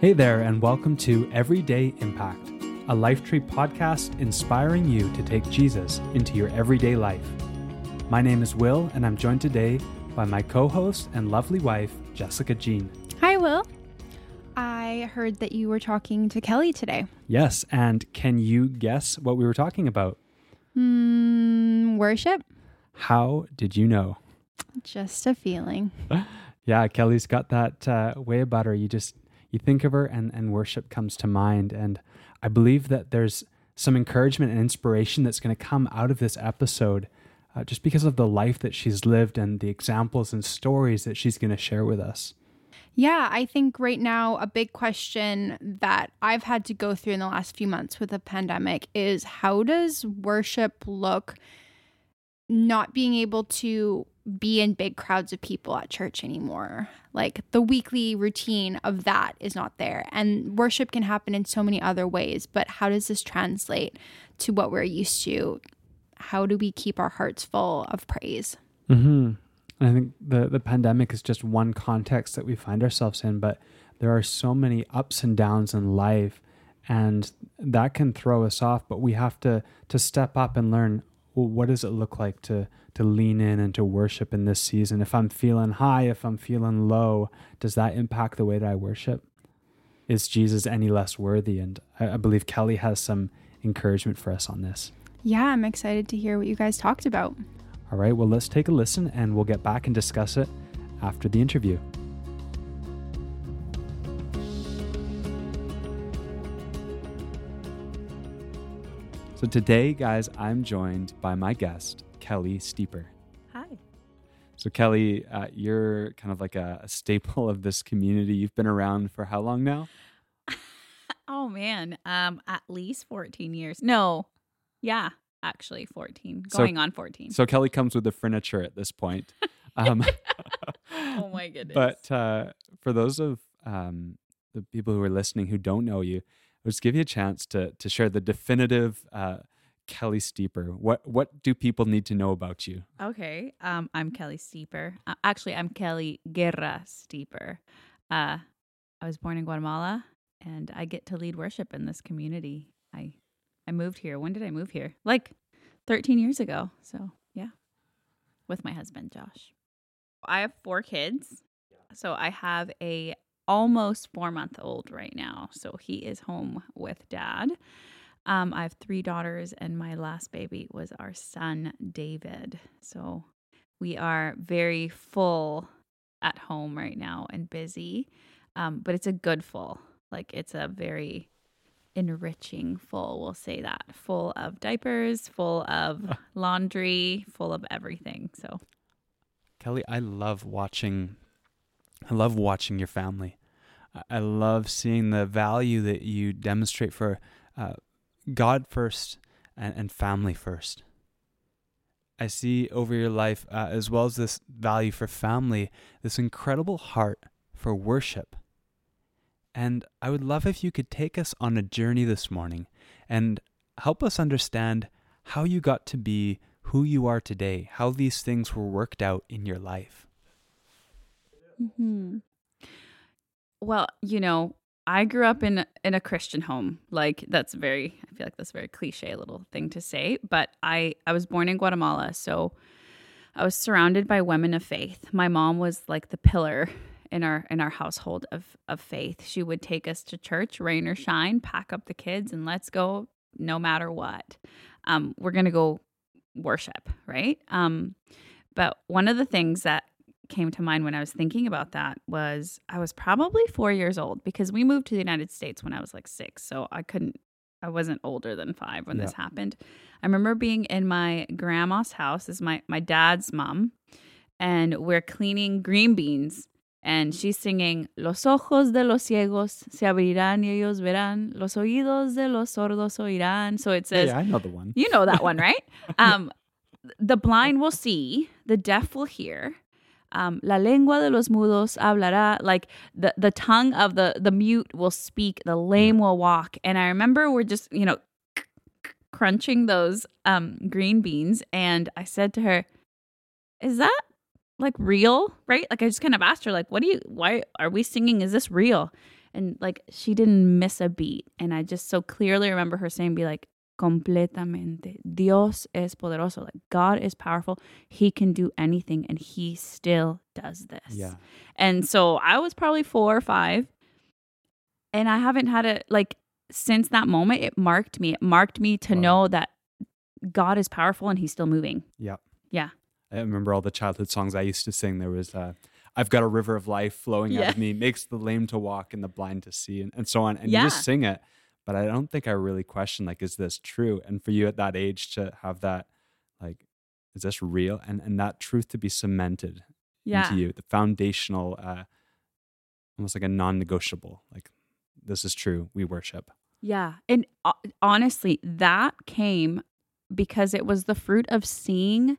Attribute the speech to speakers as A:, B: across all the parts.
A: Hey there, and welcome to Everyday Impact, a Lifetree podcast inspiring you to take Jesus into your everyday life. My name is Will, and I'm joined today by my co host and lovely wife, Jessica Jean.
B: Hi, Will. I heard that you were talking to Kelly today.
A: Yes, and can you guess what we were talking about?
B: Mm, worship?
A: How did you know?
B: Just a feeling.
A: Yeah, Kelly's got that uh, way about her. You just you think of her, and and worship comes to mind. And I believe that there's some encouragement and inspiration that's going to come out of this episode, uh, just because of the life that she's lived and the examples and stories that she's going to share with us.
B: Yeah, I think right now a big question that I've had to go through in the last few months with the pandemic is how does worship look not being able to be in big crowds of people at church anymore. Like the weekly routine of that is not there. And worship can happen in so many other ways, but how does this translate to what we're used to? How do we keep our hearts full of praise?
A: Mm-hmm. I think the, the pandemic is just one context that we find ourselves in, but there are so many ups and downs in life, and that can throw us off. But we have to to step up and learn well, what does it look like to to lean in and to worship in this season? If I'm feeling high, if I'm feeling low, does that impact the way that I worship? Is Jesus any less worthy? And I, I believe Kelly has some encouragement for us on this.
B: Yeah, I'm excited to hear what you guys talked about.
A: All right, well, let's take a listen and we'll get back and discuss it after the interview. So today, guys, I'm joined by my guest, Kelly Steeper.
C: Hi.
A: So, Kelly, uh, you're kind of like a, a staple of this community. You've been around for how long now?
C: oh man, um, at least fourteen years. No, yeah, actually fourteen,
A: So-
C: going on fourteen.
A: So, Kelly comes with the furniture at this point. Um,
C: oh my goodness.
A: But uh, for those of um, the people who are listening who don't know you, I'll just give you a chance to to share the definitive uh, Kelly Steeper. What what do people need to know about you?
C: okay, um, I'm Kelly Steeper. Uh, actually, I'm Kelly Guerra Steeper. Uh, I was born in Guatemala, and I get to lead worship in this community. I I moved here. When did I move here? Like thirteen years ago. So yeah, with my husband Josh. I have four kids. So I have a almost four month old right now. So he is home with dad. Um, I have three daughters, and my last baby was our son, David. So we are very full at home right now and busy. Um, but it's a good full. Like it's a very enriching full, we'll say that. Full of diapers, full of laundry, full of everything. So
A: Kelly, I love watching. I love watching your family. I- love seeing the value that you demonstrate for uh, God first and, and family first. I see over your life, uh, as well as this value for family, this incredible heart for worship. And I would love if you could take us on a journey this morning and help us understand how you got to be who you are today, how these things were worked out in your life.
C: hmm Well, you know, I grew up in in a Christian home. Like that's very I feel like that's a very cliche little thing to say, but I I was born in Guatemala, so I was surrounded by women of faith. My mom was like the pillar in our in our household of of faith. She would take us to church, rain or shine, pack up the kids and let's go no matter what. Um we're going to go worship, right? Um but one of the things that came to mind when I was thinking about that was I was probably four years old because we moved to the United States when I was like six. So I couldn't, I wasn't older than five when this happened. I remember being in my grandma's house, this is my, my dad's mom, and we're cleaning green beans. And she's singing, Los ojos de los ciegos se abrirán y ellos verán, los oídos de los sordos oirán. So it says,
A: yeah, I know the one.
C: you know that one, right? um, the blind will see, the deaf will hear. Um, la lengua de los mudos hablará. Like the the tongue of the the mute will speak. The lame will walk. And I remember we're just you know crunching those um green beans, and I said to her, "Is that like real?" Right? Like I just kind of asked her, like, "What do you? Why are we singing? Is this real?" and like she didn't miss a beat. And I just so clearly remember her saying, "Be like." Completamente. Dios es poderoso. Like God is powerful. He can do anything and he still does this.
A: Yeah.
C: And so I was probably 4 or 5 and I haven't had a like since that moment it marked me. It marked me to
A: Wow.
C: know that God is powerful and he's still moving.
A: Yeah.
C: Yeah.
A: I remember all the childhood songs I used to sing. There was, uh, I've got a river of life flowing out of me, makes the lame to walk and the blind to see, and, and so on. And
C: Yeah.
A: you just sing it. But I don't think I really question, like, is this true? And for you at that age to have that, like, is this real? And and that truth to be cemented
C: Yeah.
A: into you, the foundational, uh, almost like a non-negotiable. Like, this is true. We worship.
C: Yeah. And uh, honestly, that came because it was the fruit of seeing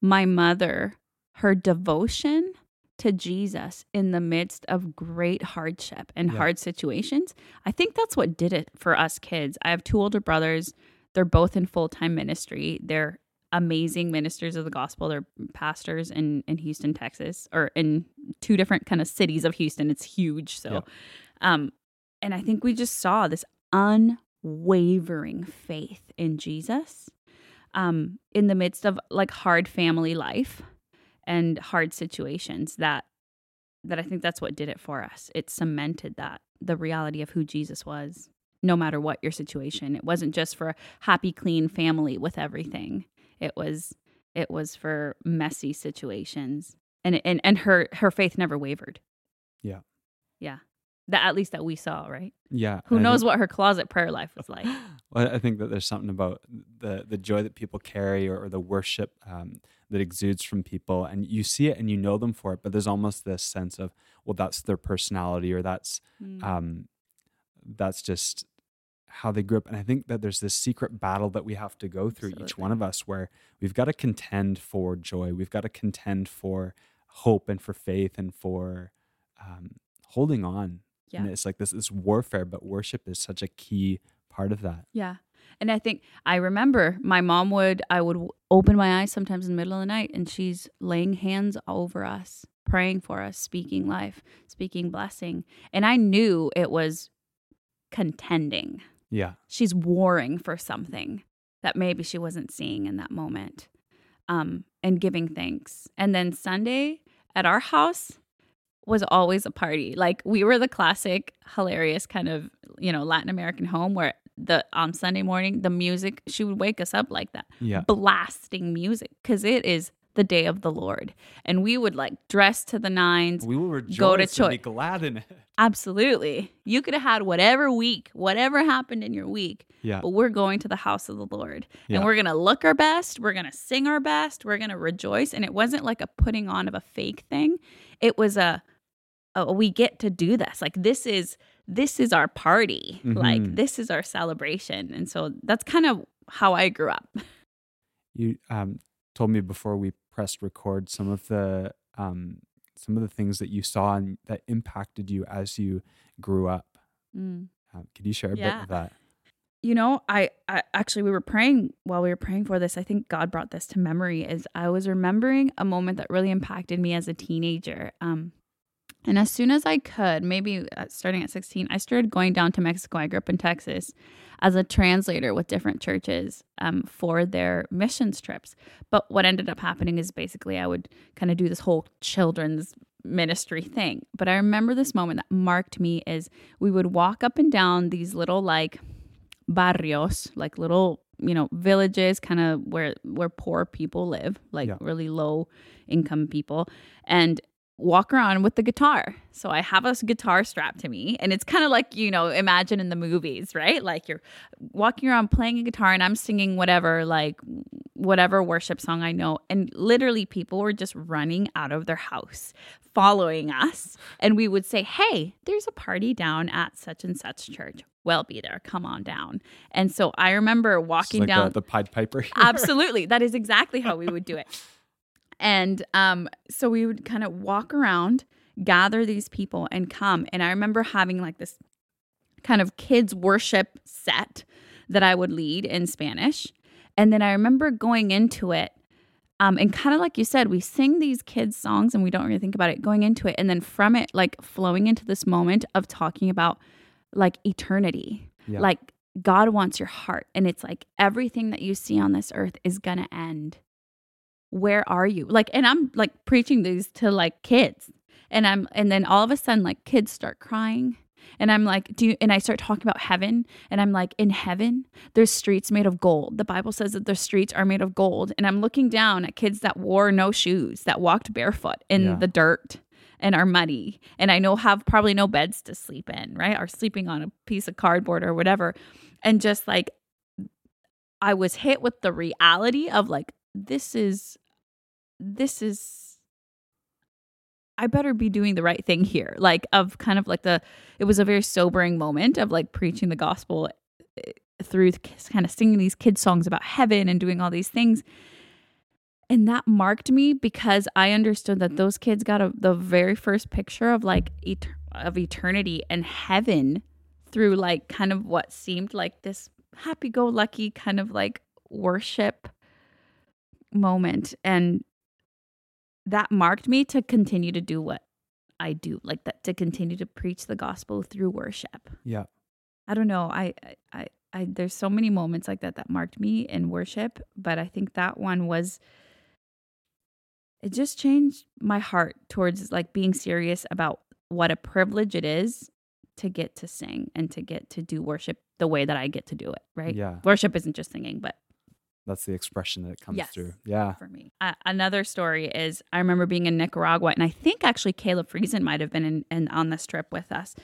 C: my mother, her devotion to Jesus in the midst of great hardship and
A: Yeah.
C: hard situations. I think that's what did it for us kids. I have two older brothers. They're both in full time ministry. They're amazing ministers of the gospel. They're pastors in, in Houston, Texas, or in two different kind of cities of Houston. It's huge. So,
A: Yeah.
C: um, and I think we just saw this unwavering faith in Jesus um, in the midst of like hard family life and hard situations that that I think that's what did it for us. It cemented that the reality of who Jesus was, no matter what your situation. It wasn't just for a happy, clean family with everything. It was it was for messy situations. And and and her her faith never wavered.
A: Yeah.
C: Yeah. That at least that we saw, right?
A: Yeah.
C: Who knows
A: think-
C: what her closet prayer life was like?
A: Well, I think that there's something about the the joy that people carry or, or the worship um, that exudes from people, and you see it and you know them for it. But there's almost this sense of, well, that's their personality, or that's
C: Mm.
A: um, that's just how they grew up. And I think that there's this secret battle that we have to go through, each one of us, where we've got to contend for joy, we've got to contend for hope and for faith and for um, holding on.
C: Yeah.
A: And it's like this is warfare, but worship is such a key part of that.
C: Yeah. And I think I remember my mom would, I would open my eyes sometimes in the middle of the night and she's laying hands over us, praying for us, speaking life, speaking blessing. And I knew it was contending.
A: Yeah.
C: She's warring for something that maybe she wasn't seeing in that moment um, and giving thanks. And then Sunday at our house was always a party. Like we were the classic, hilarious kind of, you know, Latin American home where the on Sunday morning, the music, she would wake us up like that,
A: Yeah.
C: blasting music because it is the day of the Lord. And we would like dress to the nines.
A: We will rejoice
C: Go to
A: and be
C: church.
A: glad in it.
C: Absolutely. You could have had whatever week, whatever happened in your week,
A: Yeah.
C: but we're going to the house of the Lord
A: Yeah.
C: and we're going to look our best. We're going to sing our best. We're going to rejoice. And it wasn't like a putting on of a fake thing. It was a, a we get to do this. Like this is, this is our party. Like
A: Mhm.
C: this is our celebration. And so that's kind of how I grew up.
A: You um, told me before we pressed record some of the um, some of the things that you saw and that impacted you as you grew up. Um, could you share a bit of that?
C: you know I, I actually we were praying while we were praying for this i think god brought this to memory as i was remembering a moment that really impacted me as a teenager um and as soon as i could maybe uh, starting at 16 i started going down to mexico. I grew up in texas as a translator with different churches um, for their missions trips. But what ended up happening is basically i would kind of do this whole children's ministry thing. But i remember this moment that marked me is we would walk up and down these little like barrios, like little, you know, villages kind of where where poor people live, like
A: Yeah.
C: really low income people. And walk around with the guitar. So I have a guitar strapped to me and it's kind of like, you know, imagine in the movies, right? Like you're walking around playing a guitar and I'm singing whatever like whatever worship song I know and literally people were just running out of their house following us and we would say, "Hey, there's a party down at such and such church. Well, be there. Come on down." And so I remember walking
A: like
C: down
A: the, the Pied Piper. here.
C: Absolutely. That is exactly how we would do it. And um, so we would kind of walk around, gather these people, and come. And I remember having like this kind of kids worship set that I would lead in Spanish. And then I remember going into it Um, and kind of like you said, we sing these kids' songs and we don't really think about it going into it. And then from it, like flowing into this moment of talking about like eternity,
A: Yeah.
C: like God wants your heart. And it's like everything that you see on this earth is going to end. Where are you? Like, and I'm like preaching these to like kids. And I'm, and then all of a sudden, like kids start crying. And I'm like, do you, and I start talking about heaven. And I'm like, in heaven, there's streets made of gold. The Bible says that the streets are made of gold. And I'm looking down at kids that wore no shoes, that walked barefoot in
A: Yeah.
C: the dirt and are muddy. And I know have probably no beds to sleep in, right? Are sleeping on a piece of cardboard or whatever. And just like, I was hit with the reality of like, this is, this is, I better be doing the right thing here. Like, of kind of like the, it was a very sobering moment of like preaching the gospel eh, through kind of singing these kid songs about heaven and doing all these things. And that marked me because I understood that those kids got a, the very first picture of like et- of eternity and heaven through like kind of what seemed like this happy go lucky kind of like worship moment and that marked me to continue to do what I do like that to continue to preach the gospel through worship.
A: yeah.
C: I don't know. I, I, I, there's so many moments like that that marked me in worship, but I think that one was, it just changed my heart towards like being serious about what a privilege it is to get to sing and to get to do worship the way that I get to do it, right?
A: Yeah.
C: Worship isn't just singing, but
A: That's the expression that comes
C: Yes.
A: through. Yeah.
C: for me. Uh, another story is I remember being in Nicaragua, and I think actually Caleb Friesen might have been in, in on this trip with us.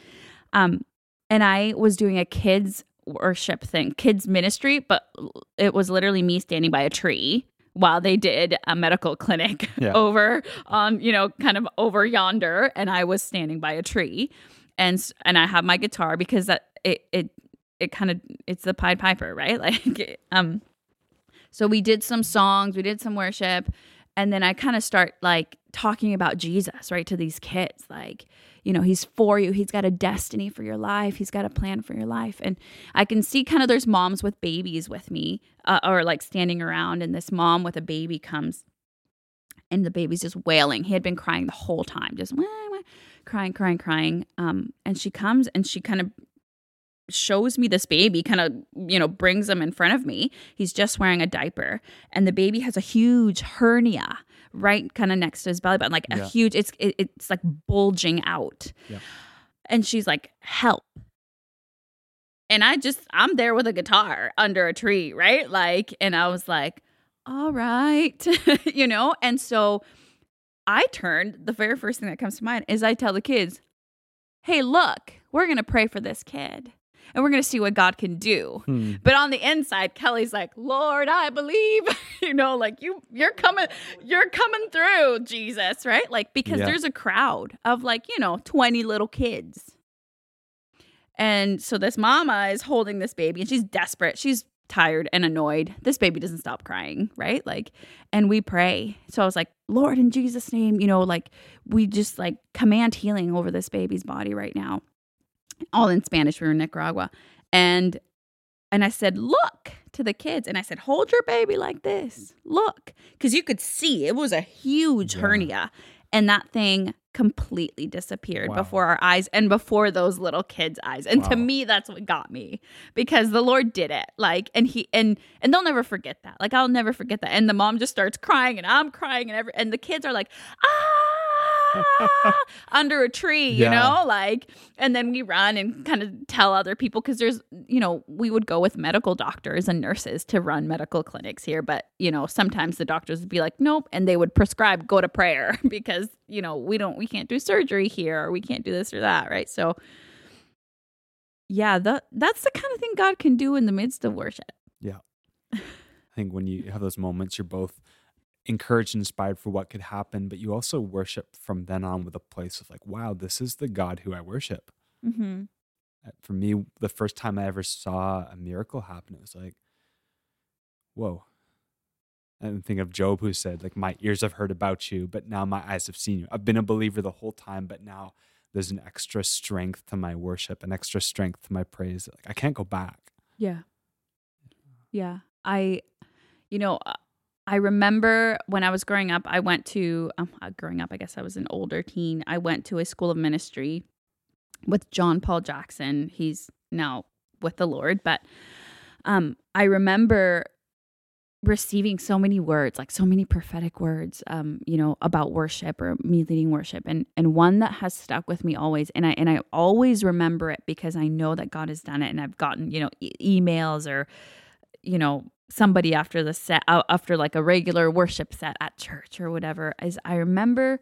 C: Um, and I was doing a kids worship thing, kids ministry, but it was literally me standing by a tree while they did a medical clinic
A: Yeah.
C: over on you know kind of over yonder, and I was standing by a tree, and and I have my guitar because that it it it kind of it's the Pied Piper, right? Like um so we did some songs, we did some worship, and then I kind of start like talking about Jesus, right, to these kids. Like, you know, he's for you. He's got a destiny for your life. He's got a plan for your life. And I can see kind of there's moms with babies with me uh, or like standing around, and this mom with a baby comes and the baby's just wailing. He had been crying the whole time, just wah, wah, crying, crying, crying. Um, and she comes and she kind of shows me this baby, kind of, you know, brings him in front of me. He's just wearing a diaper, and the baby has a huge hernia right kind of next to his belly button, like a huge, it's it, it's like bulging out.
A: Yeah.
C: And she's like, help. And I just, I'm there with a guitar under a tree, right? Like, and I was like, all right, you know? And so I turned, the very first thing that comes to mind is I tell the kids, hey, look, we're going to pray for this kid and we're going to see what God can do.
A: Hmm.
C: But on the inside, Kelly's like, Lord, I believe, you know, like you, you're coming, you're coming through, Jesus, right? Like, because
A: Yeah.
C: there's a crowd of like, you know, 20 little kids. And so this mama is holding this baby and she's desperate. She's tired and annoyed. This baby doesn't stop crying, right? Like, and we pray. So I was like, Lord, in Jesus' name, you know, like we just like command healing over this baby's body right now. All in Spanish. We were in Nicaragua. And and I said, look to the kids. And I said, hold your baby like this. Look. Because you could see it was a huge
A: Yeah.
C: hernia. And that thing completely disappeared
A: Wow.
C: before our eyes and before those little kids' eyes. And to me, that's what got me because the Lord did it. Like, and he and and they'll never forget that. Like, I'll never forget that. And the mom just starts crying, and I'm crying, and every and the kids are like, ah, under a tree, you
A: Yeah.
C: know, like, and then we run and kind of tell other people because there's, you know, we would go with medical doctors and nurses to run medical clinics here, but you know, sometimes the doctors would be like, nope, and they would prescribe go to prayer because you know we don't, we can't do surgery here, or we can't do this or that, right? So. Yeah, that that's the kind of thing God can do in the midst of worship. Yeah.
A: I think when you have those moments, you're both encouraged and inspired for what could happen, but you also worship from then on with a place of like, wow, this is the God who I worship.
C: Mm-hmm.
A: Uh, For me, the first time I ever saw a miracle happen, it was like, whoa. And think of Job who said, like, my ears have heard about you, but now my eyes have seen you. I've been a believer the whole time, but now there's an extra strength to my worship, an extra strength to my praise. Like, I can't go back.
C: Yeah. Yeah. I, you know, uh, I remember when I was growing up, I went to, um, uh, growing up, I guess I was an older teen. I went to a school of ministry with John Paul Jackson. He's now with the Lord, but um, I remember receiving so many words, like so many prophetic words, um, you know, about worship or me leading worship, and and one that has stuck with me always, and I and I always remember it because I know that God has done it, and I've gotten you know e- emails or you know somebody after the set uh, after like a regular worship set at church or whatever is I remember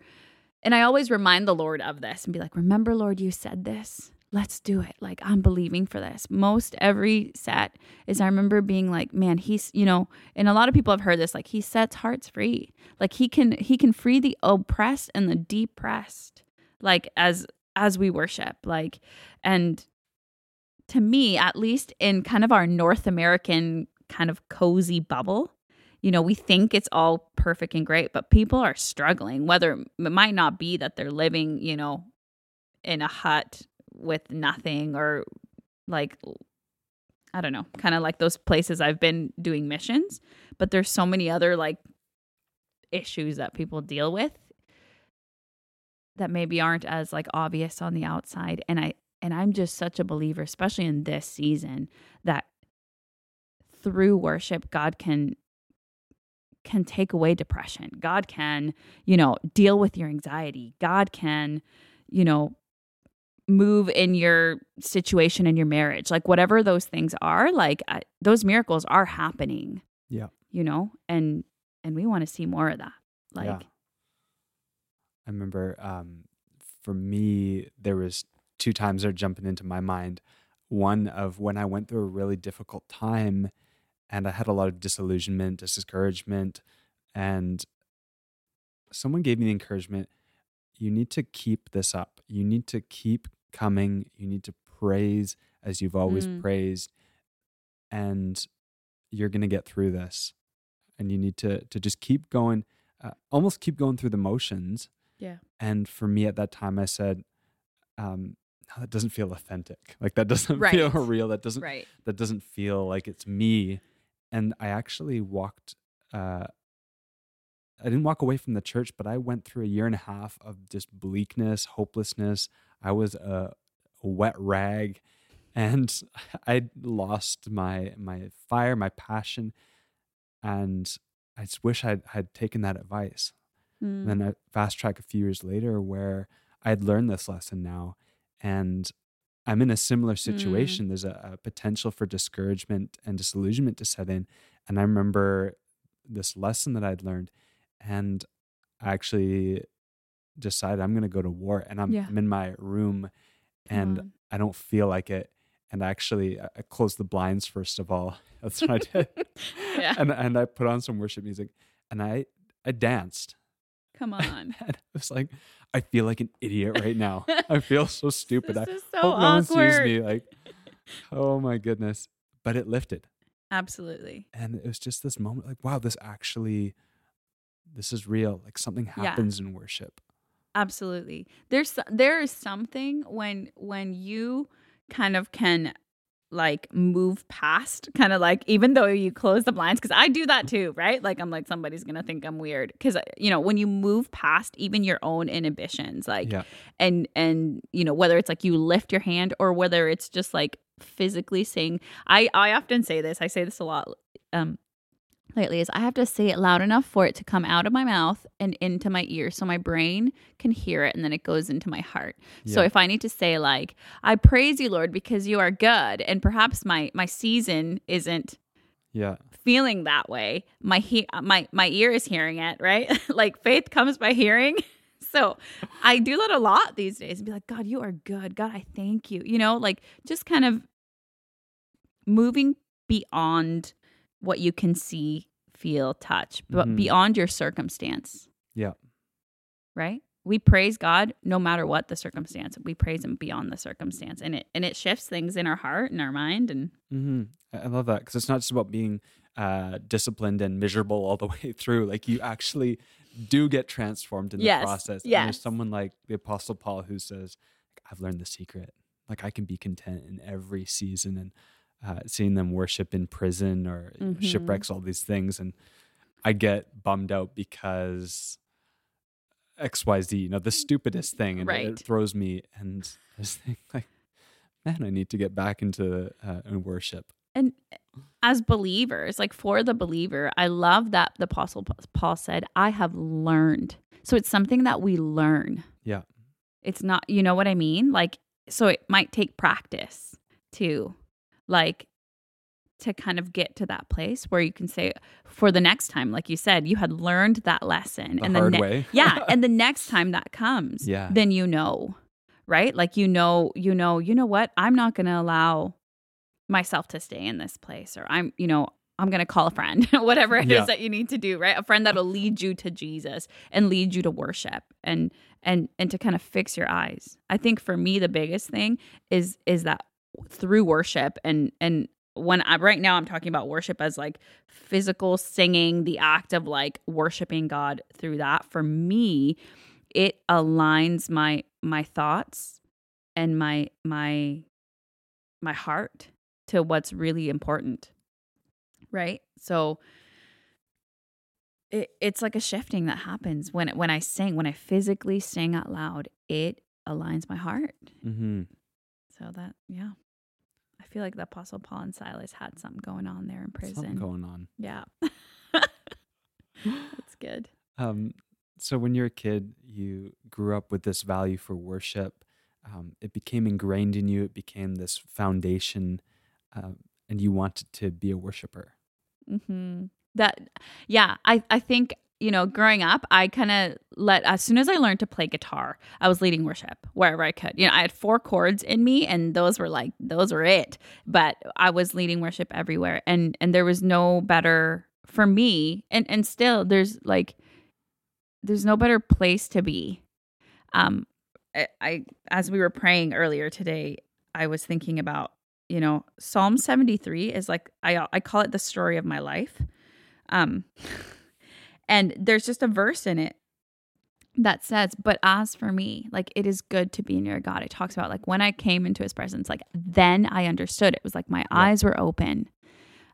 C: and I always remind the Lord of this and be like, remember, Lord, you said this let's do it. Like, I'm believing for this. Most every set is I remember being like, man, he's, you know, and a lot of people have heard this, like, he sets hearts free. Like, he can, he can free the oppressed and the depressed, like, as, as we worship. Like, and to me, at least in kind of our North American kind of cozy bubble, you know, we think it's all perfect and great, but people are struggling, whether it might not be that they're living, you know, in a hut with nothing or like I don't know, kind of like those places I've been doing missions, but there's so many other like issues that people deal with that maybe aren't as like obvious on the outside and I and I'm just such a believer especially in this season that through worship God can can take away depression. God can, you know, deal with your anxiety. God can, you know, move in your situation in your marriage like whatever those things are like I, those miracles are happening
A: yeah
C: you know and and we want to see more of that like yeah.
A: i remember um for me there was two times that are jumping into my mind one of when i went through a really difficult time and i had a lot of disillusionment discouragement and someone gave me the encouragement you need to keep this up you need to keep coming. You need to praise as you've always mm. praised. And you're going to get through this. And you need to to just keep going, uh, almost keep going through the motions.
C: Yeah.
A: And for me at that time, I said, um, no, that doesn't feel authentic. Like that doesn't
C: right.
A: feel real. That doesn't
C: right.
A: that doesn't feel like it's me. And I actually walked uh, I didn't walk away from the church, but I went through a year and a half of just bleakness, hopelessness. I was a, a wet rag, and I lost my my fire, my passion, and I just wish I had taken that advice. Mm. then I fast track a few years later, where I'd learned this lesson now, and I'm in a similar hmm. situation. Mm. There's a, a potential for discouragement and disillusionment to set in, and I remember this lesson that I'd learned and I actually decided I'm going to go to war. And I'm, yeah. I'm in my room and I don't feel like it. And I actually, I closed the blinds first of all. That's what I did. yeah. And and I put on some worship music, and I I danced.
C: Come on.
A: I was like, I feel like an idiot right now. I feel so stupid.
C: This I is so
A: hope
C: awkward.
A: no one sees me. Like, oh my goodness. But it lifted.
C: Absolutely.
A: And it was just this moment, like, wow, this actually this is real. Like something happens yeah. in worship.
C: Absolutely. There's there is something when when you kind of can like move past kind of like even though you close the blinds because i do that too right like i'm like somebody's gonna think i'm weird because you know when you move past even your own inhibitions like yeah. and and you know whether it's like you lift your hand or whether it's just like physically saying i i often say this i say this a lot um lately is I have to say it loud enough for it to come out of my mouth and into my ear so my brain can hear it and then it goes into my heart. Yeah. So if I need to say like I praise you Lord because you are good and perhaps my my season isn't
A: yeah
C: feeling that way, my he- my my ear is hearing it, right? like faith comes by hearing. so I do that a lot these days and be like God, you are good. God, I thank you. You know, like just kind of moving beyond what you can see, feel, touch, but mm-hmm. beyond your circumstance.
A: Yeah.
C: Right? We praise God no matter what the circumstance. We praise him beyond the circumstance. And it and it shifts things in our heart and our mind and
A: mm-hmm. I love that because it's not just about being uh, disciplined and miserable all the way through. Like you actually do get transformed in the
C: yes.
A: process.
C: Yes.
A: And there's someone like the Apostle Paul who says, I've learned the secret. Like I can be content in every season and uh, seeing them worship in prison or mm-hmm. shipwrecks, all these things. And I get bummed out because XYZ, you know, the stupidest thing. And it-
C: Right.
A: it, throws me. And I just think, like, man, I need to get back into uh, in worship.
C: and as believers, like for the believer, I love that the apostle Paul said, "I have learned." So it's something that we learn.
A: Yeah.
C: It's not, you know what I mean? Like so it might take practice to like to kind of get to that place where you can say for the next time like you said, you had learned that lesson
A: The
C: and
A: hard
C: ne-
A: way.
C: yeah, and the next time that comes,
A: Yeah.
C: then you know, right? Like you know, you know, you know what? I'm not going to allow myself to stay in this place or I'm, you know, I'm going to call a friend, whatever it is
A: Yeah.
C: that you need to do, right? A friend that'll lead you to Jesus and lead you to worship and and and to kind of fix your eyes. I think for me the biggest thing is is that through worship and and when I right now I'm talking about worship as like physical singing, the act of like worshiping God through that. For me, it aligns my my thoughts and my my my heart to what's really important. Right? So it, it's like a shifting that happens when when I sing, when I physically sing out loud, it aligns my heart.
A: Mm-hmm.
C: So that yeah. I feel like the apostle Paul and Silas had something going on there in prison.
A: Something going on.
C: Yeah. That's good.
A: Um, so when you're a kid, you grew up with this value for worship. Um, it became ingrained in you. It became this foundation, um, and you wanted to be a worshiper.
C: Mm-hmm. That, yeah, I, I think, you know, growing up, I kind of let, as soon as I learned to play guitar, I was leading worship wherever I could. You know, I had four chords in me and those were like, those were it. But I was leading worship everywhere. And, and there was no better for me. And, and still there's like, there's no better place to be. Um, I, I, as we were praying earlier today, I was thinking about you know psalm 73 is like i i call it the story of my life um and there's just a verse in it that says but as for me like it is good to be near god it talks about like when i came into his presence like then i understood it was like my eyes were open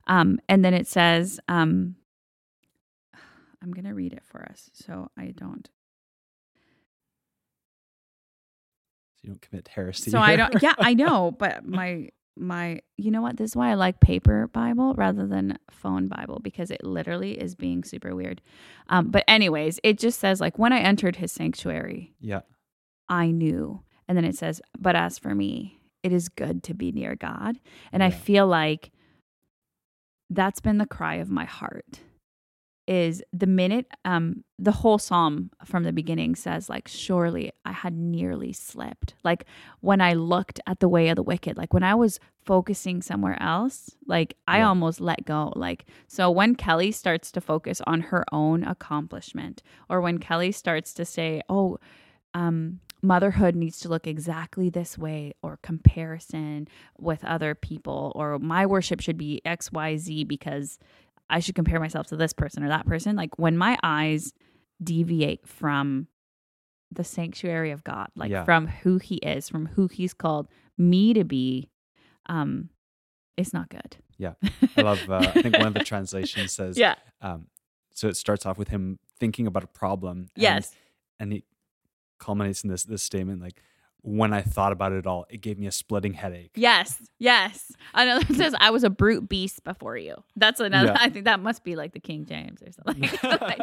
C: um and then it says um i'm gonna read it for us so i don't
A: So you don't commit heresy.
C: So I don't. Yeah, I know, but my my. You know what? This is why I like paper Bible rather than phone Bible because it literally is being super weird. Um, but anyways, it just says like when I entered His sanctuary,
A: yeah.
C: I knew, and then it says, but as for me, it is good to be near God, and I feel like that's been the cry of my heart is the minute um the whole psalm from the beginning says like surely i had nearly slipped like when i looked at the way of the wicked like when i was focusing somewhere else like i
A: Yeah.
C: almost let go like so when kelly starts to focus on her own accomplishment or when kelly starts to say oh um motherhood needs to look exactly this way or comparison with other people or my worship should be xyz because I should compare myself to this person or that person. Like when my eyes deviate from the sanctuary of God, like
A: Yeah.
C: from who he is, from who he's called me to be, um, it's not good.
A: Yeah. I love. Uh, I think one of the translations says.
C: yeah.
A: Um, so it starts off with him thinking about a problem. and-
C: Yes.
A: And he culminates in this this statement like, "When I thought about it all, it gave me a splitting headache."
C: Yes. Yes. Another says I was a brute beast before you. That's another.
A: Yeah.
C: I think that must be like the King James or something. Like,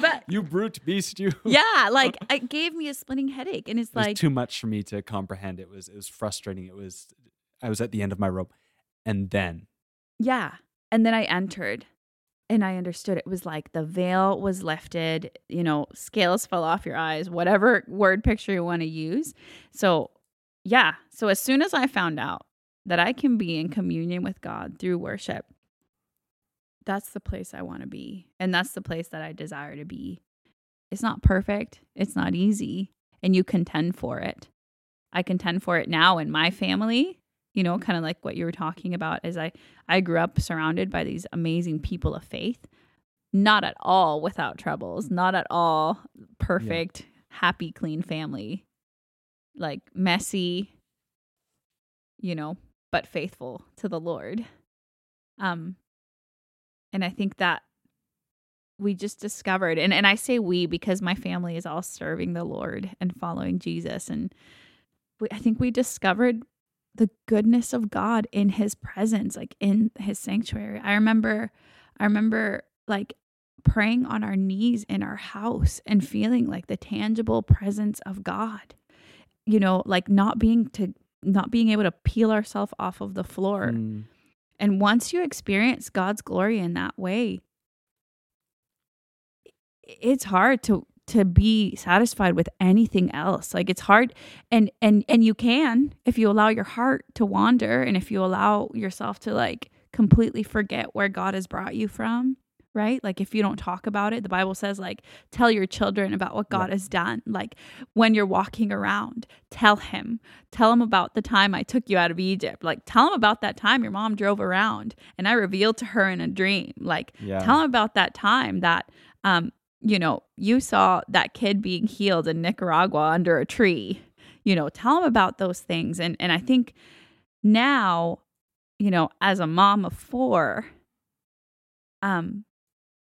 C: but-
A: you brute beast, you.
C: yeah, like it gave me a splitting headache, and it's
A: It
C: like
A: too much for me to comprehend. It was it was frustrating. It was I was at the end of my rope, and then
C: Yeah. And then I entered and I understood it was like the veil was lifted, you know, scales fell off your eyes, whatever word picture you want to use. So, yeah. So, as soon as I found out that I can be in communion with God through worship, that's the place I want to be. And that's the place that I desire to be. It's not perfect, it's not easy, and you contend for it. I contend for it now in my family, you know, kind of like what you were talking about as I I grew up surrounded by these amazing people of faith, not at all without troubles, not at all perfect, happy, clean family. Like messy, you know, but faithful to the Lord. Um and I think that we just discovered and, and I say we because my family is all serving the Lord and following Jesus and we, I think we discovered the goodness of God in his presence like in his sanctuary. I remember I remember like praying on our knees in our house and feeling like the tangible presence of God. You know, like not being to not being able to peel ourselves off of the floor.
A: Mm.
C: And once you experience God's glory in that way, it's hard to to be satisfied with anything else. Like it's hard and and and you can if you allow your heart to wander and if you allow yourself to like completely forget where God has brought you from right? Like if you don't talk about it the bible says like tell your children about what god
A: Yeah.
C: has done. Like when you're walking around tell him. Tell him about the time i took you out of egypt. Like tell him about that time your mom drove around and i revealed to her in a dream. Like
A: Yeah.
C: tell him about that time that um you know you saw that kid being healed in nicaragua under a tree. You know tell him about those things. And and i think now you know as a mom of four um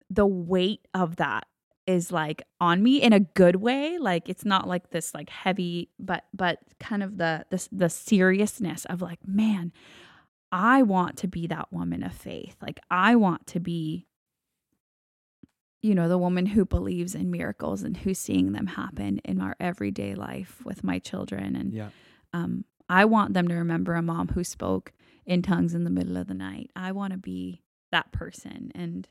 C: the weight of that is like on me in a good way. Like it's not like this like heavy but but kind of the the, the seriousness of like man i want to be that woman of faith. Like i want to be you know the woman who believes in miracles and who's seeing them happen in our everyday life with my children and
A: Yeah.
C: um, I want them to remember a mom who spoke in tongues in the middle of the night. I want to be that person, and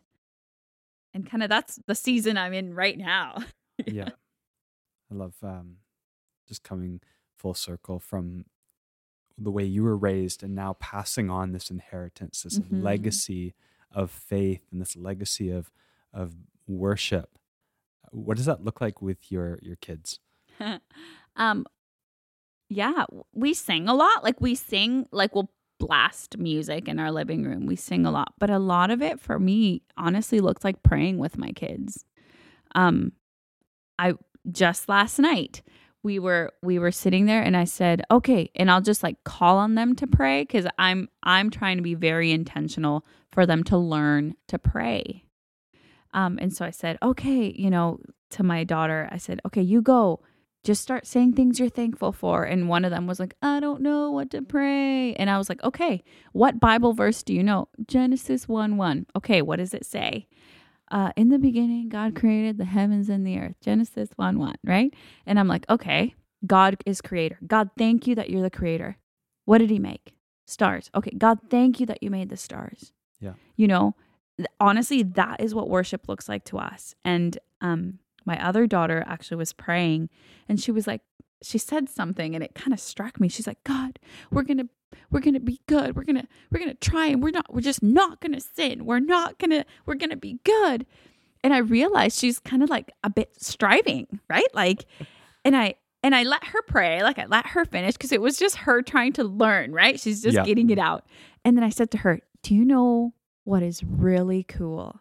C: and kind of that's the season I'm in right now.
A: yeah. I love um, just coming full circle from the way you were raised and now passing on this inheritance, this
C: Mhm.
A: legacy of faith and this legacy of of worship. What does that look like with your your kids?
C: um, yeah, we sing a lot. Like we sing, like we'll blast music in our living room. We sing a lot, but a lot of it for me honestly looks like praying with my kids. Um, I just last night we were we were sitting there and I said, "Okay," and I'll just like call on them to pray cuz I'm I'm trying to be very intentional for them to learn to pray. Um and so I said, "Okay, you know, to my daughter, I said, "Okay, you go. Just start saying things you're thankful for." And one of them was like, "I don't know what to pray." And I was like, "Okay, what Bible verse do you know?" Genesis 1 1. Okay, what does it say? Uh, in the beginning, God created the heavens and the earth. Genesis 1 1, right? And I'm like, okay, God is creator. God, thank you that you're the creator. What did he make? Stars. Okay, God, thank you that you made the stars.
A: Yeah.
C: You know, honestly, that is what worship looks like to us. And um, my other daughter actually was praying and she was like, she said something and it kind of struck me. She's like, God, we're going to we're going to be good. We're going to we're going to try and we're not we're just not going to sin. We're not going to we're going to be good. And I realized she's kind of like a bit striving, right? Like and I and I let her pray, like I let her finish because it was just her trying to learn, right? She's just
A: Yeah.
C: getting it out. And then I said to her, "Do you know what is really cool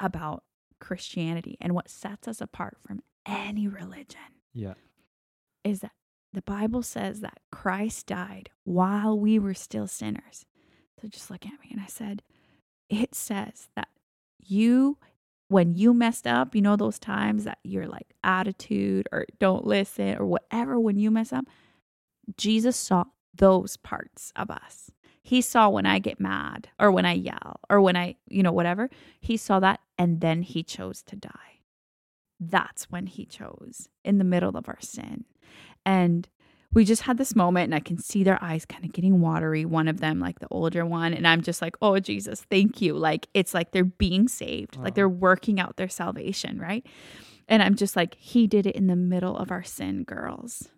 C: about Christianity and what sets us apart from any religion?"
A: Yeah.
C: is that the Bible says that Christ died while we were still sinners. So just look at me and I said, it says that you, when you messed up, you know, those times that you're like attitude or don't listen or whatever, when you mess up, Jesus saw those parts of us. He saw when I get mad or when I yell or when I, you know, whatever. He saw that and then he chose to die that's when he chose in the middle of our sin. And we just had this moment, and I can see their eyes kind of getting watery. One of them, like the older one. And I'm just like, oh, Jesus, thank you. Like, it's like they're being saved, like they're working out their salvation, right? And I'm just like, he did it in the middle of our sin, girls.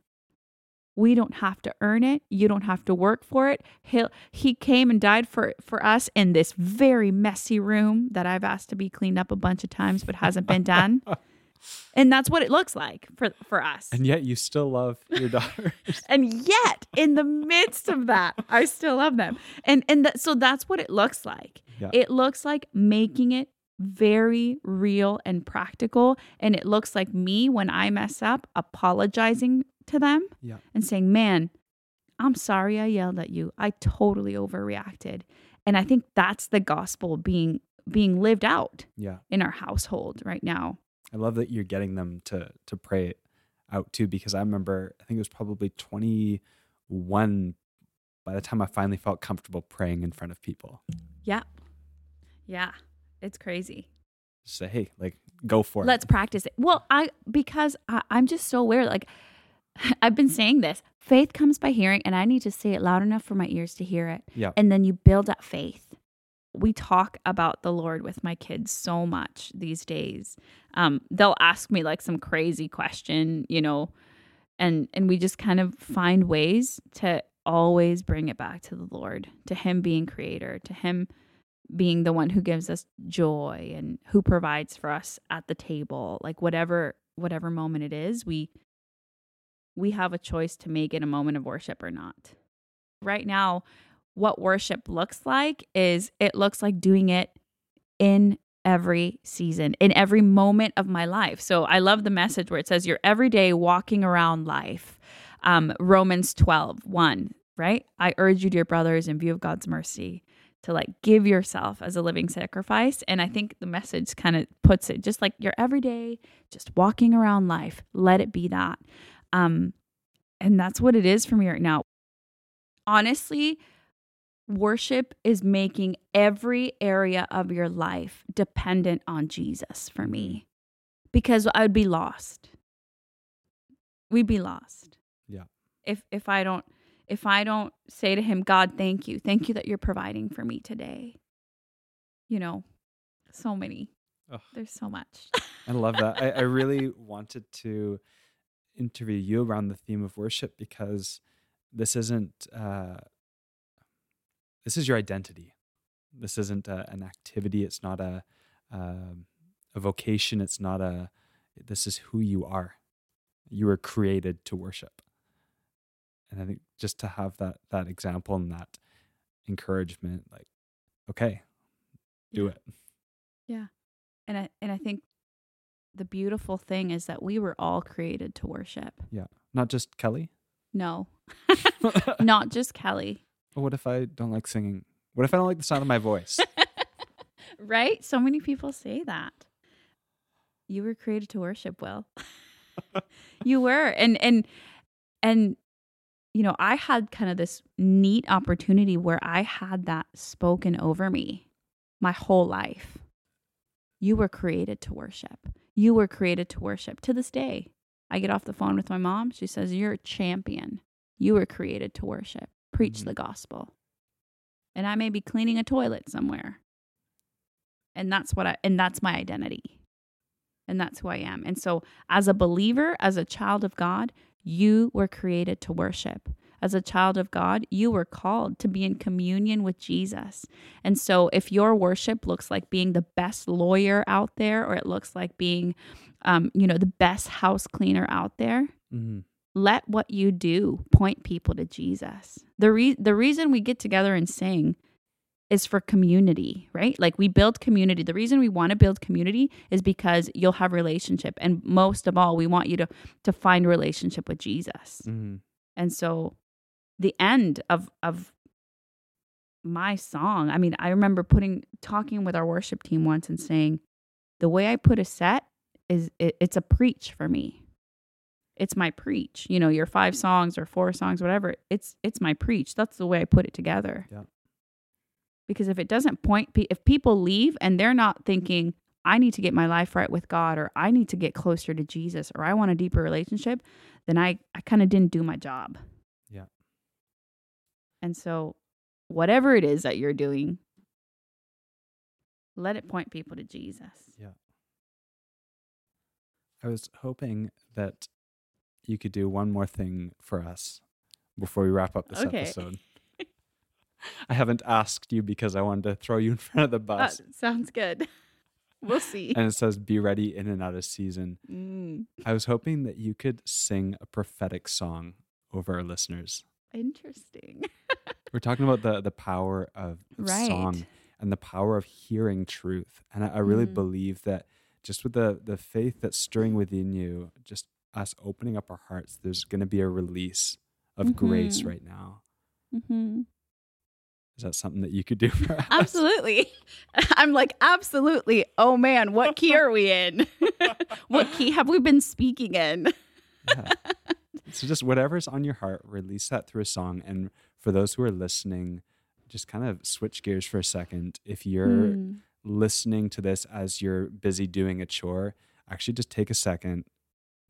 C: We don't have to earn it. You don't have to work for it. He he came and died for for us in this very messy room that I've asked to be cleaned up a bunch of times but hasn't been done. and that's what it looks like for for us.
A: And yet you still love your daughters.
C: And yet, in the midst of that, I still love them. And and that, so that's what it looks like.
A: Yeah.
C: It looks like making it very real and practical. And it looks like me when I mess up, apologizing to them
A: Yeah.
C: and saying, "Man, I'm sorry I yelled at you. I totally overreacted." And I think that's the gospel being being lived out
A: Yeah.
C: in our household right now.
A: I love that you're getting them to to pray out too because I remember I think it was probably 21 by the time I finally felt comfortable praying in front of people.
C: Yeah. Yeah. It's crazy.
A: Just say, hey, like go for it.
C: Let's practice it. Well, I because I, I'm just so aware. Like I've been saying this. Faith comes by hearing, and I need to say it loud enough for my ears to hear it.
A: Yeah.
C: And then you build that faith. We talk about the Lord with my kids so much these days. Um, they'll ask me like some crazy question, you know, and and we just kind of find ways to always bring it back to the Lord, to Him being creator, to Him being the one who gives us joy and who provides for us at the table like whatever whatever moment it is we we have a choice to make in a moment of worship or not. Right now what worship looks like is it looks like doing it in every season in every moment of my life. So i love the message where it says you're every day walking around life. Um, romans 12 1 right? I urge you dear brothers in view of god's mercy to like give yourself as a living sacrifice. And I think the message kind of puts it just like your everyday, just walking around life, let it be that. Um, and that's what it is for me right now. Honestly, worship is making every area of your life dependent on Jesus for me because I would be lost. We'd be lost.
A: Yeah.
C: If if I don't if I don't say to him, God, thank you. Thank you that you're providing for me today. You know, so many.
A: Ugh.
C: There's so much.
A: I love that. I, I really wanted to interview you around the theme of worship because this isn't uh, this is your identity. This isn't a, an activity. It's not a um a vocation. It's not a. This is who you are. You were created to worship, and I think just to have that that example and that encouragement, like, okay, do
C: Yeah.
A: it.
C: Yeah, and I and I think the beautiful thing is that we were all created to worship. Yeah.
A: Not just Kelly.
C: No. Not just Kelly.
A: What if I don't like singing? What if I don't like the sound of my voice?
C: right? So many people say that. You were created to worship, Will. you were. And and and you know, I had kind of this neat opportunity where I had that spoken over me my whole life. You were created to worship. You were created to worship. To this day, I get off the phone with my mom. She says, You're a champion. You were created to worship. Preach
A: Mhm.
C: the gospel. And I may be cleaning a toilet somewhere. And that's what I, and that's my identity. And that's who I am. And so, as a believer, as a child of God, you were created to worship. As a child of God, you were called to be in communion with Jesus. And so, if your worship looks like being the best lawyer out there, or it looks like being, um, you know, the best house cleaner out there,
A: mm-hmm.
C: let what you do point people to Jesus. The re- the reason we get together and sing is for community, right? Like we build community. The reason we want to build community is because you'll have relationship and most of all we want you to to find relationship with Jesus.
A: Mm-hmm.
C: And so the end of of my song, I mean, I remember putting talking with our worship team once and saying the way I put a set is it, it's a preach for me. It's my preach. You know, your five songs or four songs whatever. It's it's my preach. That's the way I put it together.
A: Yeah.
C: Because if it doesn't point if people leave and they're not thinking I need to get my life right with God or I need to get closer to Jesus or I want a deeper relationship, then I I kind of didn't do my job. And so whatever it is that you're doing, let it point people to Jesus. Yeah.
A: I was hoping that you could do one more thing for us before we wrap up this
C: Okay.
A: episode. I haven't asked you because I wanted to throw you in front of the bus.
C: That sounds good. We'll see.
A: and it says, be ready in and out of season.
C: Mm,
A: I was hoping that you could sing a prophetic song over our listeners.
C: Interesting.
A: We're talking about the, the power of, of
C: Right.
A: song and the power of hearing truth. And I, I really
C: Mm.
A: believe that just with the, the faith that's stirring within you, just us opening up our hearts, there's going to be a release of grace
C: Mhm.
A: right now.
C: Mm-hmm.
A: Is that something that you could do for us?
C: Absolutely. I'm like, absolutely. Oh man, what key are we in? what key have we been speaking in?
A: yeah. So just whatever's on your heart, release that through a song. And for those who are listening, just kind of switch gears for a second. If you're
C: Mm.
A: listening to this as you're busy doing a chore, actually just take a second,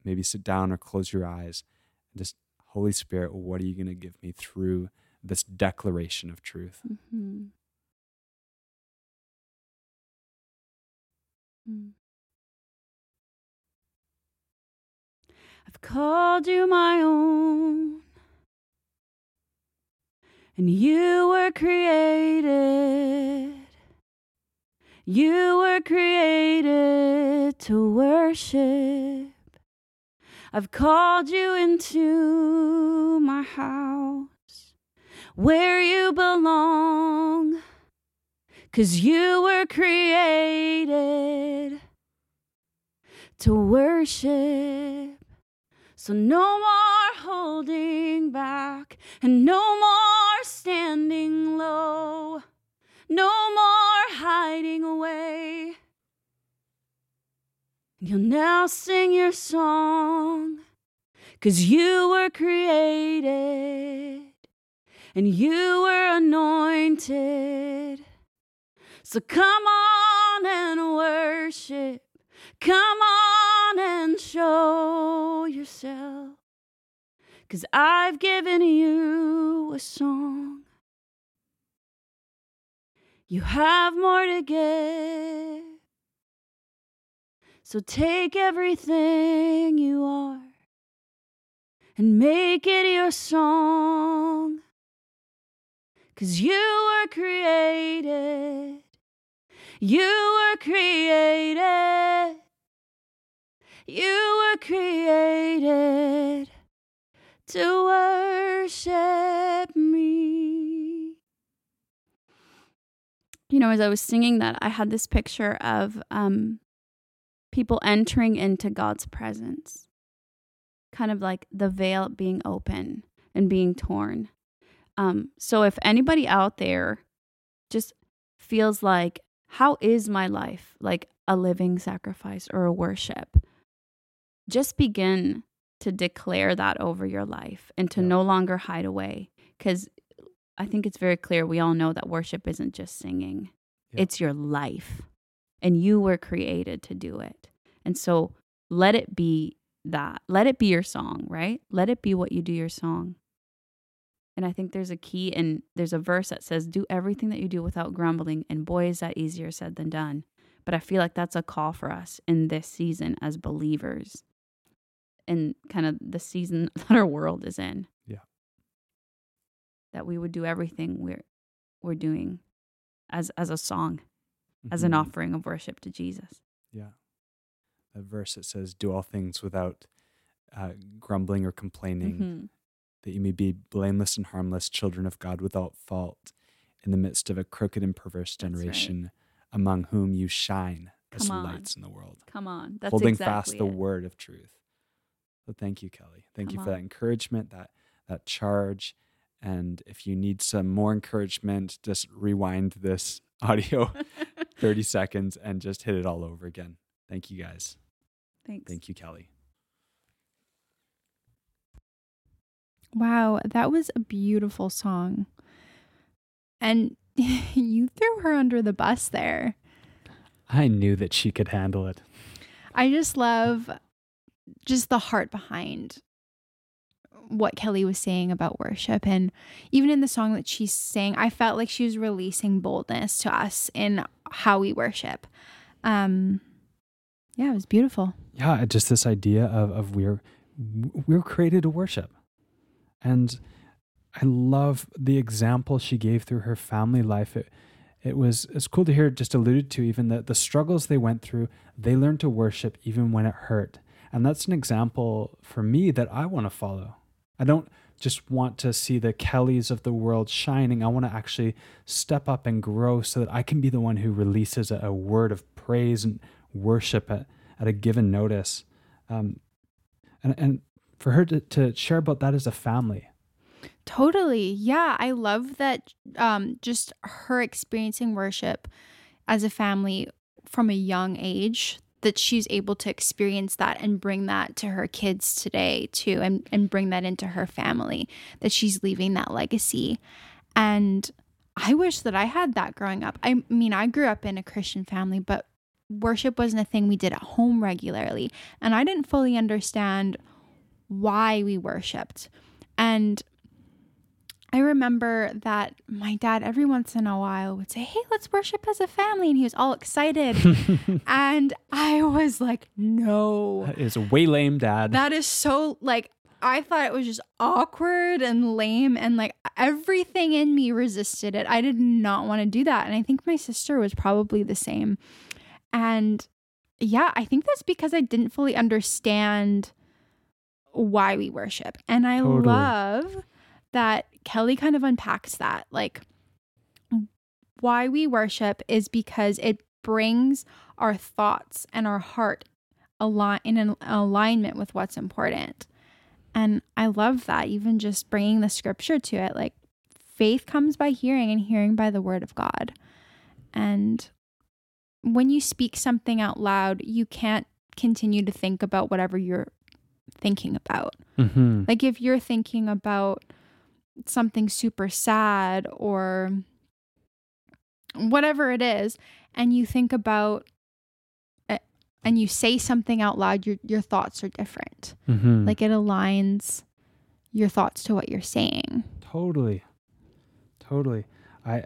A: maybe sit down or close your eyes, and just Holy Spirit, what are you going to give me through this declaration of truth?
C: Mm-hmm. Mm. I've called you my own, and you were created. You were created to worship. I've called you into my house where you belong. Cause you were created to worship. So no more holding back and no more standing low. No more hiding away. You'll now sing your song. Cause you were created and you were anointed. So come on and worship. Come on and show yourself. Cause I've given you a song. You have more to give. So take everything you are and make it your song. Cause you were created. You were created. You were created to worship me. You know, as I was singing that, I had this picture of um, people entering into God's presence, kind of like the veil being open and being torn. Um, so if anybody out there just feels like, how is my life like a living sacrifice or a worship? Just begin to declare that over your life and to
A: Yeah.
C: no longer hide away. Because I think it's very clear we all know that worship isn't just singing,
A: Yeah.
C: it's your life. And you were created to do it. And so let it be that. Let it be your song, right? Let it be what you do your song. And I think there's a key and there's a verse that says, Do everything that you do without grumbling. And boy, is that easier said than done. But I feel like that's a call for us in this season as believers in kind of the season that our world is in.
A: Yeah.
C: That we would do everything we're we're doing as as a song, as an
A: Mhm.
C: offering of worship to Jesus.
A: Yeah. That verse that says, Do all things without uh, grumbling or complaining,
C: Mhm.
A: that you may be blameless and harmless, children of God without fault, in the midst of a crooked and perverse
C: That's right.
A: generation, among whom you shine as
C: on.
A: lights in the world,
C: Come on. That's
A: holding
C: exactly
A: fast the word of truth. So thank you, Kelly. Thank you
C: Come
A: for that encouragement, that that charge. And if you need some more encouragement, just rewind this audio 30 seconds and just hit it all over again. Thank you guys.
C: Thanks.
A: Thank you, Kelly.
B: Wow, that was a beautiful song. And you threw her under the bus there.
A: I knew that she could handle it.
B: I just love just the heart behind what Kelly was saying about worship. And even in the song that she sang, I felt like she was releasing boldness to us in how we worship. Um, yeah, it was beautiful.
A: Yeah, just this idea of, of we're we're created to worship. And I love the example she gave through her family life. It it was it's cool to hear just alluded to even the, the struggles they went through, they learned to worship even when it hurt. And that's an example for me that I want to follow. I don't just want to see the Kellys of the world shining. I want to actually step up and grow so that I can be the one who releases a, a word of praise and worship at, at a given notice. Um, and, and for her to, to share about that as a family.
B: Totally. Yeah. I love that um, just her experiencing worship as a family from a young age, that she's able to experience that and bring that to her kids today too, and, and bring that into her family, that she's leaving that legacy. And I wish that I had that growing up. I mean, I grew up in a Christian family, but worship wasn't a thing we did at home regularly. And I didn't fully understand why we worshiped. And I remember that my dad every once in a while would say, Hey, let's worship as a family. And he was all excited. and I was like, No.
A: That is way lame, Dad.
B: That is so like, I thought it was just awkward and lame. And like everything in me resisted it. I did not want to do that. And I think my sister was probably the same. And yeah, I think that's because I didn't fully understand why we worship. And I
A: Totally.
B: love that Kelly kind of unpacks that. Like, why we worship is because it brings our thoughts and our heart align in an alignment with what's important. And I love that, even just bringing the scripture to it. Like, faith comes by hearing, and hearing by the word of God. And when you speak something out loud, you can't continue to think about whatever you're thinking about.
A: hmm
B: Like if you're thinking about something super sad or whatever it is, and you think about it and you say something out loud, your your thoughts are different.
A: hmm
B: Like it aligns your thoughts to what you're saying.
A: Totally. Totally. I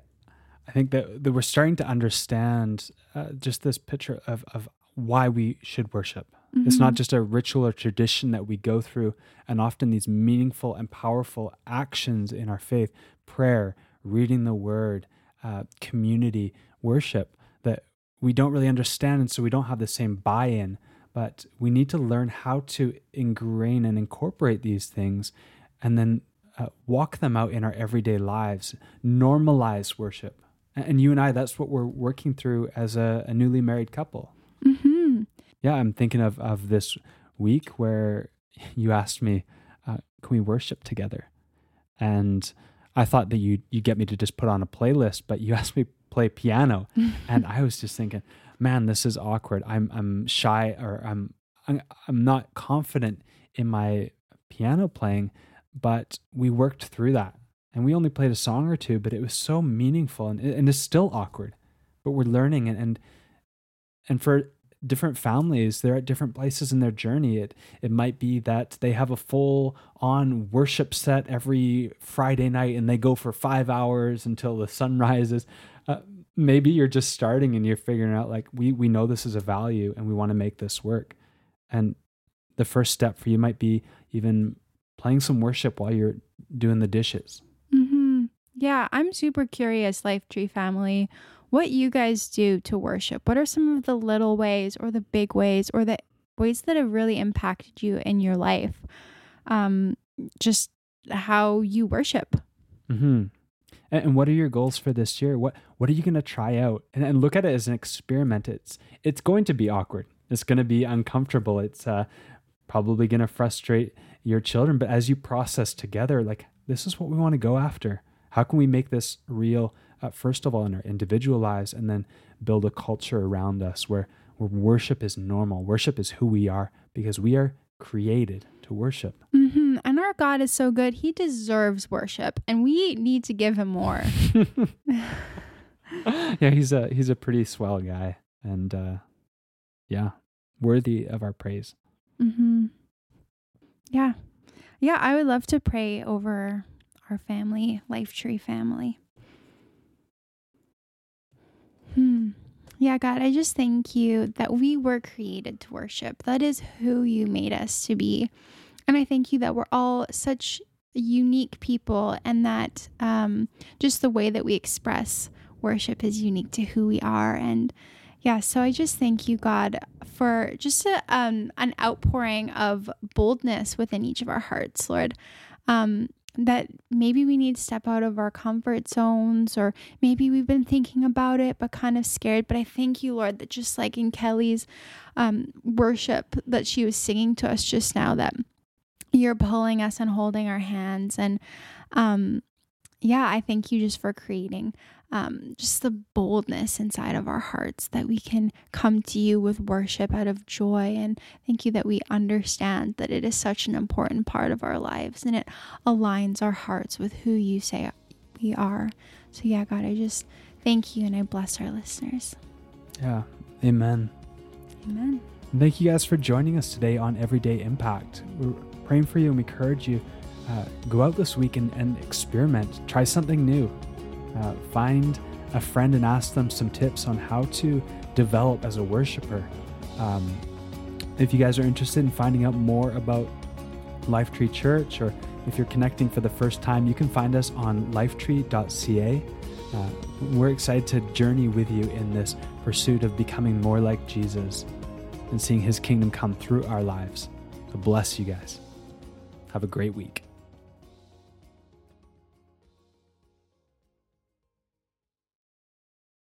A: I think that, that we're starting to understand uh, just this picture of, of why we should worship. It's not
B: Mhm.
A: just a ritual or tradition that we go through, and often these meaningful and powerful actions in our faith prayer, reading the word, uh, community, worship that we don't really understand. And so we don't have the same buy in, but we need to learn how to ingrain and incorporate these things and then uh, walk them out in our everyday lives, normalize worship. And you and I, that's what we're working through as a, a newly married couple.
B: Mhm.
A: Yeah, I'm thinking of, of this week where you asked me, uh, can we worship together? And I thought that you you get me to just put on a playlist, but you asked me play piano, and I was just thinking, man, this is awkward. I'm I'm shy or I'm I'm, I'm not confident in my piano playing, but we worked through that, and we only played a song or two, but it was so meaningful, and and it's still awkward, but we're learning, and and and for different families they're at different places in their journey. It it might be that they have a full on worship set every friday night and they go for 5 hours until the sun rises. Uh, maybe you're just starting and you're figuring out like we we know this is a value and we want to make this work. And the first step for you might be even playing some worship while you're doing the dishes.
B: Hmm Yeah, I'm super curious, Lifetree family, what you guys do to worship. What are some of the little ways or the big ways or the ways that have really impacted you in your life? Um, just how you worship.
A: Mm-hmm. And, and what are your goals for this year? What What are you going to try out? And, and look at it as an experiment. It's It's going to be awkward. It's going to be uncomfortable. It's uh, probably going to frustrate your children. But as you process together, like this is what we want to go after. How can we make this real? Uh, first of all, in our individual lives, and then build a culture around us where where worship is normal. Worship is who we are because we are created to worship.
B: hmm And our God is so good. He deserves worship, and we need to give him more.
A: yeah, he's a he's a pretty swell guy, and uh, yeah, worthy of our praise.
B: Mm-hmm. Yeah. Yeah, I would love to pray over our family, Lifetree family. Hmm. Yeah, God, I just thank you that we were created to worship. That is who you made us to be. And I thank you that we're all such unique people and that um, just the way that we express worship is unique to who we are. And yeah, so I just thank you, God, for just a, um, an outpouring of boldness within each of our hearts, Lord. Um, that maybe we need to step out of our comfort zones, or maybe we've been thinking about it but kind of scared. But I thank you, Lord, that just like in Kelly's um, worship that she was singing to us just now, that you're pulling us and holding our hands. And um, yeah, I thank you just for creating um, just the boldness inside of our hearts that we can come to you with worship out of joy. And thank you that we understand that it is such an important part of our lives and it aligns our hearts with who you say we are. So, yeah, God, I just thank you and I bless our listeners.
A: Yeah. Amen.
B: Amen.
A: And thank you guys for joining us today on Everyday Impact. We're praying for you and we encourage you. Uh, go out this week and, and experiment. Try something new. Uh, find a friend and ask them some tips on how to develop as a worshiper. Um, if you guys are interested in finding out more about Lifetree Church, or if you're connecting for the first time, you can find us on lifetree.ca. Uh, we're excited to journey with you in this pursuit of becoming more like Jesus and seeing his kingdom come through our lives. So bless you guys. Have a great week.